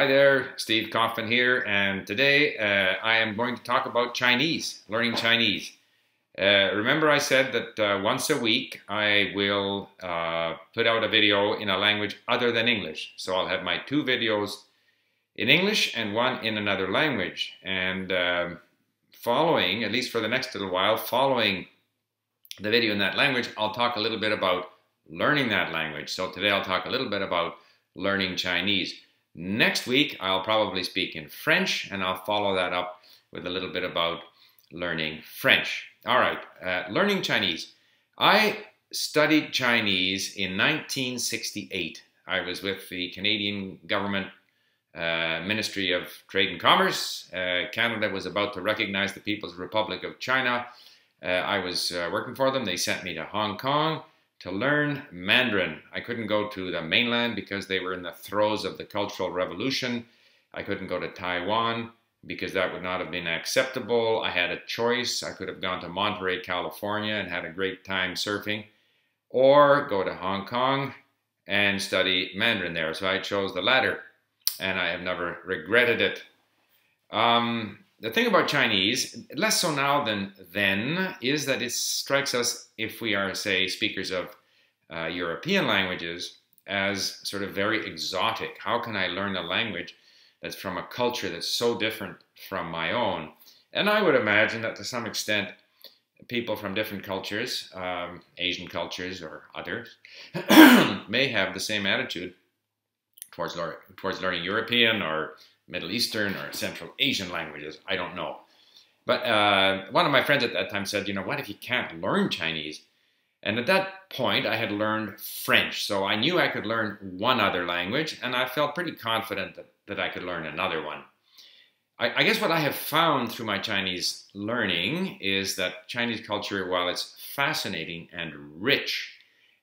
Hi there, Steve Kaufmann here, and today uh, I am going to talk about Chinese, learning Chinese. Uh, remember I said that uh, once a week I will uh, put out a video in a language other than English. So I'll have my two videos in English and one in another language. And um, following, at least for the next little while, following the video in that language, I'll talk a little bit about learning that language. So today I'll talk a little bit about learning Chinese. Next week, I'll probably speak in French, and I'll follow that up with a little bit about learning French. All right, uh, learning Chinese. I studied Chinese in 1968. I was with the Canadian government uh, Ministry of Trade and Commerce. Uh, Canada was about to recognize the People's Republic of China. Uh, I was uh, working for them. They sent me to Hong Kong to learn Mandarin. I couldn't go to the mainland because they were in the throes of the Cultural Revolution. I couldn't go to Taiwan because that would not have been acceptable. I had a choice. I could have gone to Monterey, California and had a great time surfing, or go to Hong Kong and study Mandarin there. So I chose the latter, and I have never regretted it. Um, the thing about Chinese, less so now than then, is that it strikes us, if we are, say, speakers of uh, European languages, as sort of very exotic. How can I learn a language that's from a culture that's so different from my own? And I would imagine that to some extent, people from different cultures, um, Asian cultures or others, may have the same attitude towards, towards learning European or Middle Eastern or Central Asian languages. I don't know. But uh, one of my friends at that time said, you know, what if you can't learn Chinese? And at that point, I had learned French. So I knew I could learn one other language, and I felt pretty confident that, that I could learn another one. I, I guess what I have found through my Chinese learning is that Chinese culture, while it's fascinating and rich,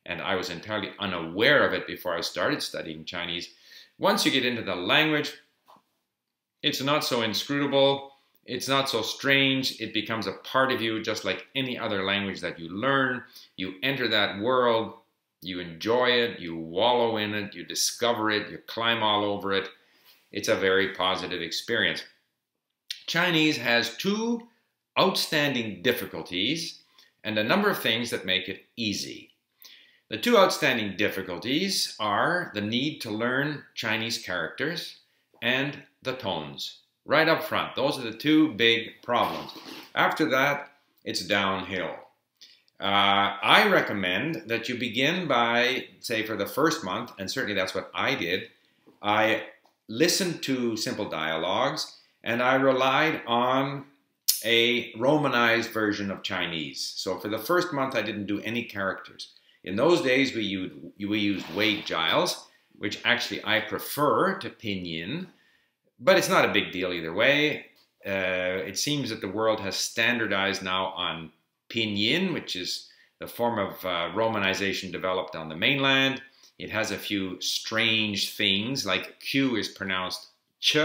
and I was entirely unaware of it before I started studying Chinese, once you get into the language, it's not so inscrutable. It's not so strange. It becomes a part of you just like any other language that you learn. You enter that world, you enjoy it, you wallow in it, you discover it, you climb all over it. It's a very positive experience. Chinese has two outstanding difficulties and a number of things that make it easy. The two outstanding difficulties are the need to learn Chinese characters and the tones. Right up front. Those are the two big problems. After that, it's downhill. Uh, I recommend that you begin by, say, for the first month, and certainly that's what I did, I listened to simple dialogues and I relied on a romanized version of Chinese. So for the first month, I didn't do any characters. In those days, we used, we used Wade Giles, which actually I prefer to Pinyin but it's not a big deal either way. Uh, it seems that the world has standardized now on Pinyin, which is the form of uh, romanization developed on the mainland. It has a few strange things, like Q is pronounced ch,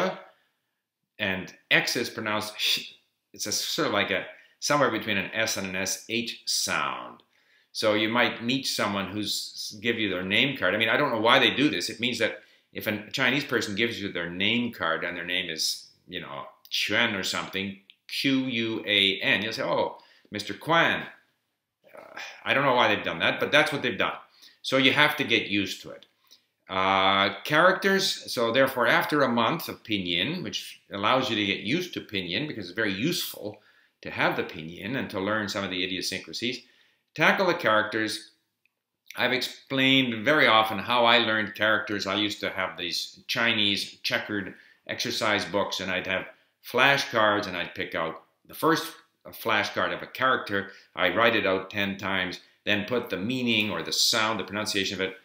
and X is pronounced sh. It's a sort of like a somewhere between an S and an SH sound. So you might meet someone who's give you their name card. I mean, I don't know why they do this. It means that if a Chinese person gives you their name card and their name is, you know, Quan or something, Q U A N, you'll say, oh, Mr. Quan. Uh, I don't know why they've done that, but that's what they've done. So you have to get used to it. Uh, characters, so therefore, after a month of pinyin, which allows you to get used to pinyin because it's very useful to have the pinyin and to learn some of the idiosyncrasies, tackle the characters I've explained very often how I learned characters. I used to have these Chinese checkered exercise books, and I'd have flashcards, and I'd pick out the first flashcard of a character. I'd write it out 10 times, then put the meaning or the sound, the pronunciation of it,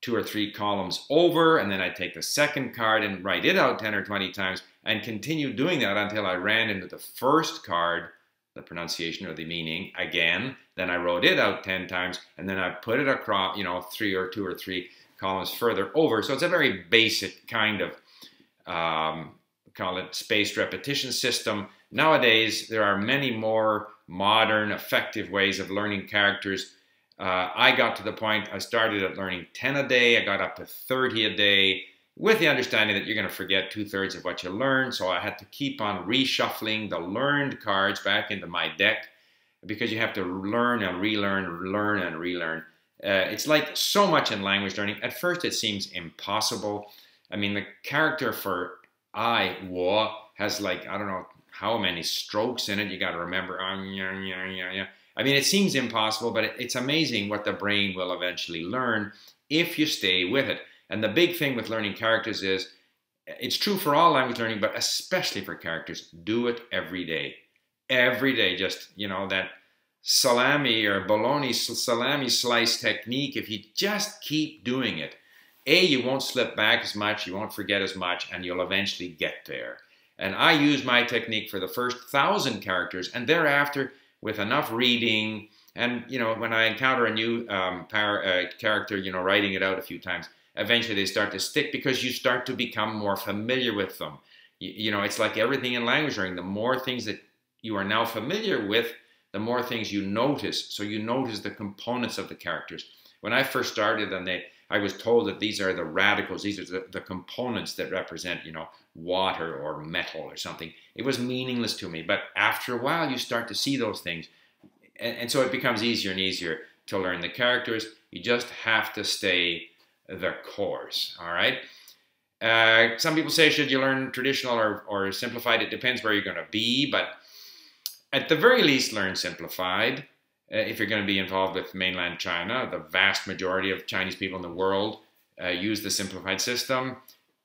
two or three columns over, and then I'd take the second card and write it out 10 or 20 times, and continue doing that until I ran into the first card the pronunciation or the meaning again. Then I wrote it out 10 times and then I put it across, you know, three or two or three columns further over. So it's a very basic kind of, um, call it spaced repetition system. Nowadays, there are many more modern, effective ways of learning characters. Uh, I got to the point, I started at learning 10 a day, I got up to 30 a day, with the understanding that you're going to forget two thirds of what you learned. So I had to keep on reshuffling the learned cards back into my deck because you have to learn and relearn, learn and relearn. Uh, it's like so much in language learning. At first, it seems impossible. I mean, the character for I, wo, has like, I don't know how many strokes in it. You got to remember. Uh, yeah, yeah, yeah. I mean, it seems impossible, but it's amazing what the brain will eventually learn if you stay with it. And the big thing with learning characters is it's true for all language learning, but especially for characters. Do it every day. Every day, just, you know, that salami or bologna salami slice technique, if you just keep doing it, A, you won't slip back as much, you won't forget as much, and you'll eventually get there. And I use my technique for the first thousand characters, and thereafter, with enough reading, and you know, when I encounter a new um, power, uh, character, you know, writing it out a few times, eventually they start to stick because you start to become more familiar with them. You, you know, it's like everything in language learning. The more things that you are now familiar with, the more things you notice. So you notice the components of the characters. When I first started, and they, I was told that these are the radicals, these are the, the components that represent, you know, water or metal or something. It was meaningless to me. But after a while, you start to see those things. And, and so it becomes easier and easier to learn the characters. You just have to stay the course, all right? Uh, some people say, should you learn traditional or, or simplified? It depends where you're going to be, but at the very least, learn simplified. Uh, if you're going to be involved with mainland China, the vast majority of Chinese people in the world uh, use the simplified system.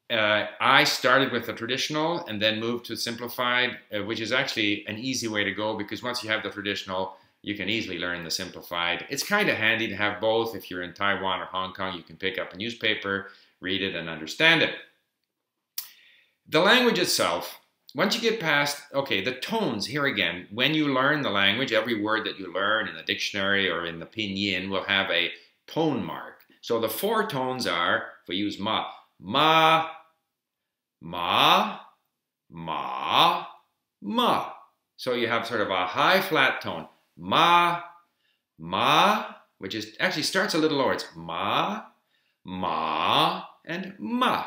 Uh, I started with the traditional and then moved to simplified, uh, which is actually an easy way to go because once you have the traditional, you can easily learn the simplified. It's kind of handy to have both. If you're in Taiwan or Hong Kong, you can pick up a newspaper, read it, and understand it. The language itself, once you get past, okay, the tones, here again, when you learn the language, every word that you learn in the dictionary or in the pinyin will have a tone mark. So the four tones are, if we use ma, ma, ma, ma, ma. So you have sort of a high flat tone ma, ma, which is actually starts a little lower. It's ma, ma, and ma.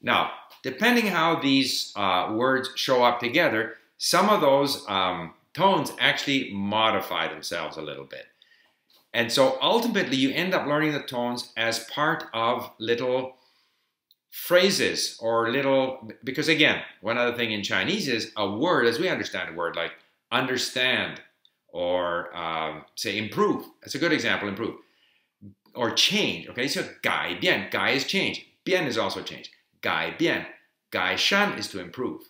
Now, depending how these uh, words show up together, some of those um, tones actually modify themselves a little bit. And so ultimately, you end up learning the tones as part of little phrases or little, because again, one other thing in Chinese is a word, as we understand a word like understand, or um, say improve. That's a good example, improve. Or change, okay? So gai bian, gai is change. Bian is also change. Gai bian. Gai shan is to improve.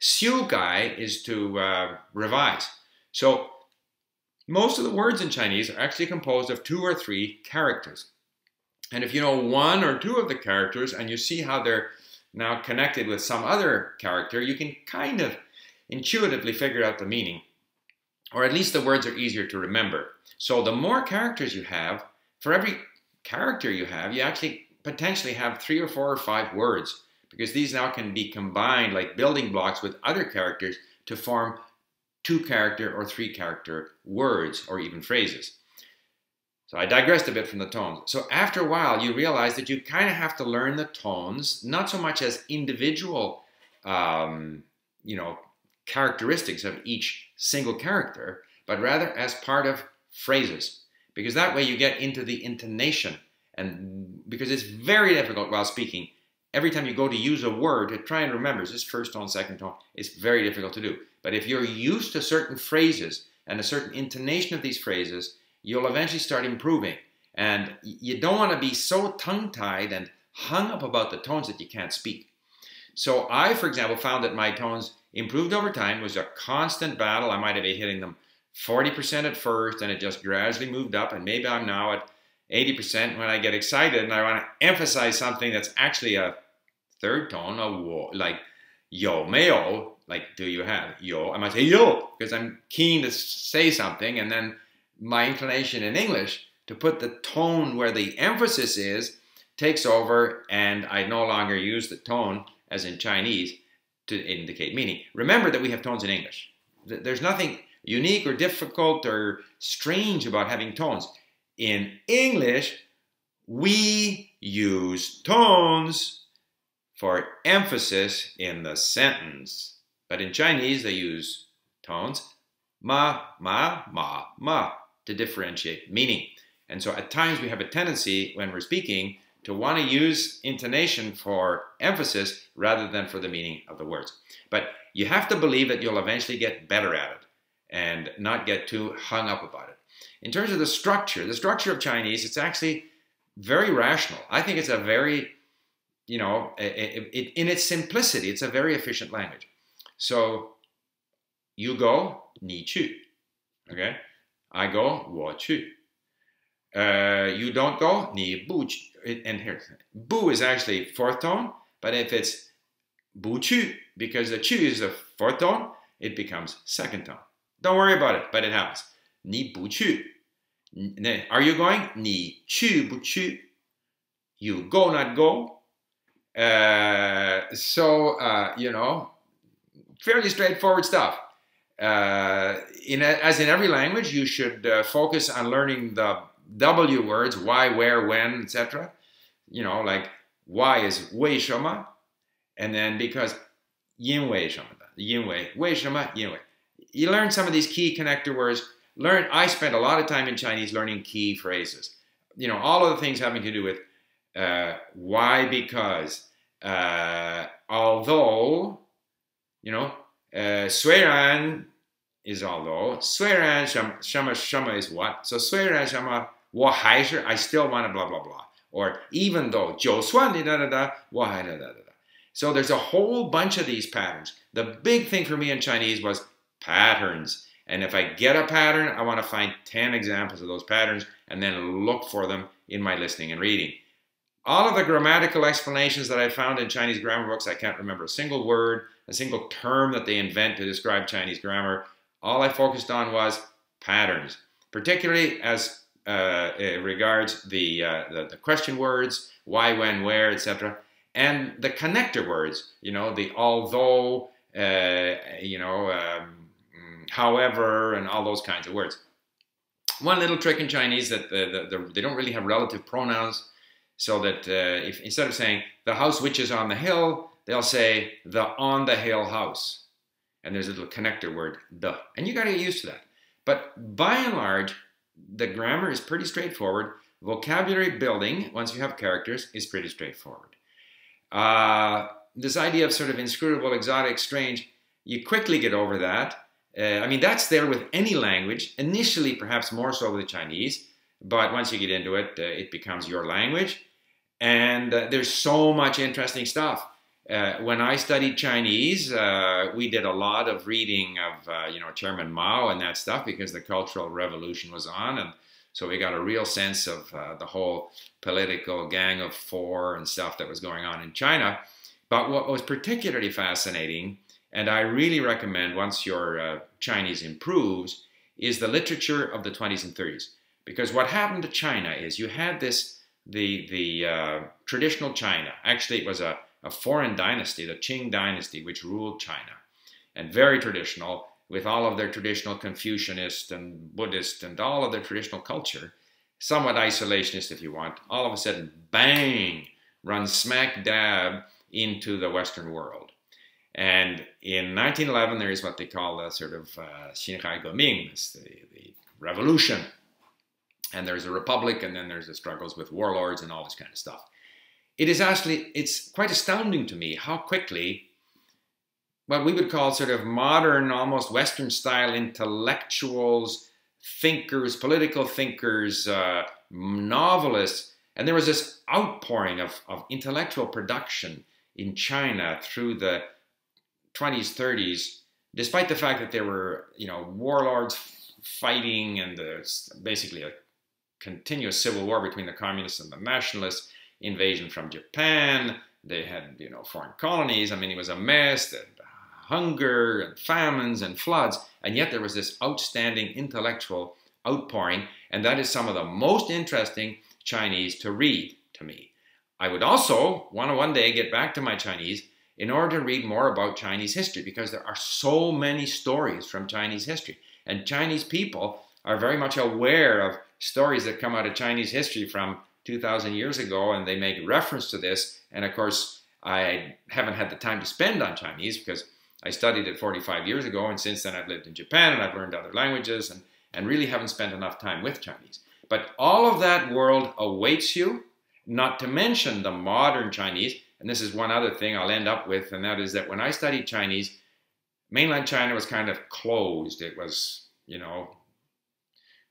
Xiu gai is to uh, revise. So most of the words in Chinese are actually composed of two or three characters. And if you know one or two of the characters and you see how they're now connected with some other character, you can kind of intuitively figure out the meaning or at least the words are easier to remember. So the more characters you have, for every character you have, you actually potentially have three or four or five words because these now can be combined like building blocks with other characters to form two character or three character words or even phrases. So I digressed a bit from the tones. So after a while, you realize that you kind of have to learn the tones, not so much as individual, um, you know, characteristics of each single character, but rather as part of phrases. Because that way you get into the intonation. And because it's very difficult while speaking, every time you go to use a word to try and remember, is this first tone, second tone? It's very difficult to do. But if you're used to certain phrases and a certain intonation of these phrases, you'll eventually start improving. And you don't want to be so tongue tied and hung up about the tones that you can't speak. So I, for example, found that my tones improved over time. Was a constant battle. I might have been hitting them 40% at first, and it just gradually moved up. And maybe I'm now at 80% when I get excited and I want to emphasize something that's actually a third tone, a like yo meo, like do you have yo? I might say yo because I'm keen to say something, and then my inclination in English to put the tone where the emphasis is takes over, and I no longer use the tone as in Chinese to indicate meaning. Remember that we have tones in English. There's nothing unique or difficult or strange about having tones. In English, we use tones for emphasis in the sentence. But in Chinese, they use tones ma, ma, ma, ma to differentiate meaning. And so at times we have a tendency when we're speaking to want to use intonation for emphasis rather than for the meaning of the words. But you have to believe that you'll eventually get better at it and not get too hung up about it. In terms of the structure, the structure of Chinese, it's actually very rational. I think it's a very, you know, it, it, in its simplicity, it's a very efficient language. So you go, ni chu. Okay? I go, wo chu. Uh, you don't go, ni bu. And here, bu is actually fourth tone, but if it's bu chu, because the chu is the fourth tone, it becomes second tone. Don't worry about it, but it happens. Ni bu chu. Are you going? Ni chu bu chu. You go, not go. Uh, so, uh, you know, fairly straightforward stuff. Uh, in a, as in every language, you should uh, focus on learning the W words, why, where, when, etc. You know, like why is 为什么, and then because 因为什么的,因为,为什么,因为. You learn some of these key connector words. Learn. I spent a lot of time in Chinese learning key phrases. You know, all of the things having to do with uh, why, because, uh, although, you know, uh, 虽然 is although 虽然什么什么什么 is what so 虽然什么我还是 I still want to blah blah blah or even though 就算你哒哒哒我还哒哒哒 so there's a whole bunch of these patterns the big thing for me in Chinese was patterns and if I get a pattern I want to find 10 examples of those patterns and then look for them in my listening and reading all of the grammatical explanations that I found in Chinese grammar books I can't remember a single word a single term that they invent to describe Chinese grammar all I focused on was patterns, particularly as uh, regards the, uh, the, the question words, why, when, where, etc., and the connector words. You know, the although, uh, you know, um, however, and all those kinds of words. One little trick in Chinese that the, the, the, they don't really have relative pronouns, so that uh, if instead of saying the house which is on the hill, they'll say the on the hill house and there's a little connector word, the. And you got to get used to that. But by and large, the grammar is pretty straightforward. Vocabulary building, once you have characters, is pretty straightforward. Uh, this idea of sort of inscrutable, exotic, strange, you quickly get over that. Uh, I mean, that's there with any language, initially perhaps more so with Chinese, but once you get into it, uh, it becomes your language. And uh, there's so much interesting stuff. Uh, when I studied Chinese, uh, we did a lot of reading of, uh, you know, Chairman Mao and that stuff because the Cultural Revolution was on. And so we got a real sense of uh, the whole political gang of four and stuff that was going on in China. But what was particularly fascinating, and I really recommend once your uh, Chinese improves, is the literature of the 20s and 30s. Because what happened to China is you had this, the, the traditional China. Actually, it was a a foreign dynasty, the Qing dynasty, which ruled China, and very traditional, with all of their traditional Confucianist and Buddhist and all of their traditional culture, somewhat isolationist if you want, all of a sudden, bang, runs smack dab into the Western world. And in 1911, there is what they call the sort of uh, Xinhai Geming, the, the revolution. And there's a republic, and then there's the struggles with warlords and all this kind of stuff it is actually it's quite astounding to me how quickly what we would call sort of modern almost western style intellectuals thinkers political thinkers uh, novelists and there was this outpouring of, of intellectual production in china through the 20s 30s despite the fact that there were you know warlords fighting and there's basically a continuous civil war between the communists and the nationalists invasion from Japan. They had, you know, foreign colonies. I mean, it was a mess. And uh, hunger and famines and floods. And yet there was this outstanding intellectual outpouring. And that is some of the most interesting Chinese to read to me. I would also want to one day get back to my Chinese in order to read more about Chinese history because there are so many stories from Chinese history. And Chinese people are very much aware of stories that come out of Chinese history from 2,000 years ago, and they make reference to this. And of course, I haven't had the time to spend on Chinese because I studied it 45 years ago, and since then I've lived in Japan and I've learned other languages and, and really haven't spent enough time with Chinese. But all of that world awaits you, not to mention the modern Chinese. And this is one other thing I'll end up with, and that is that when I studied Chinese, mainland China was kind of closed. It was, you know,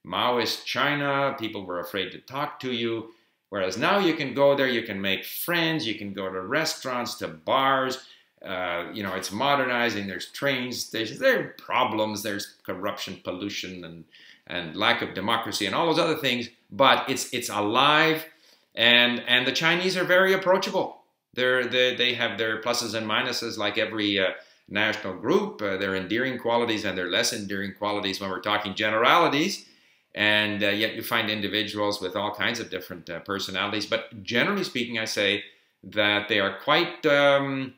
Maoist China. People were afraid to talk to you. Whereas now you can go there, you can make friends, you can go to restaurants, to bars. Uh, you know, it's modernizing. There's train stations. There are problems. There's corruption, pollution, and and lack of democracy, and all those other things. But it's it's alive, and and the Chinese are very approachable. They're they they have their pluses and minuses like every uh, national group. Uh, their endearing qualities and their less endearing qualities when we're talking generalities and uh, yet you find individuals with all kinds of different uh, personalities. But generally speaking, I say that they are quite um,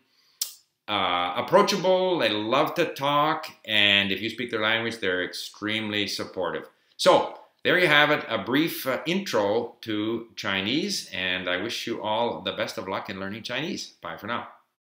uh, approachable. They love to talk, and if you speak their language, they're extremely supportive. So there you have it, a brief uh, intro to Chinese, and I wish you all the best of luck in learning Chinese. Bye for now.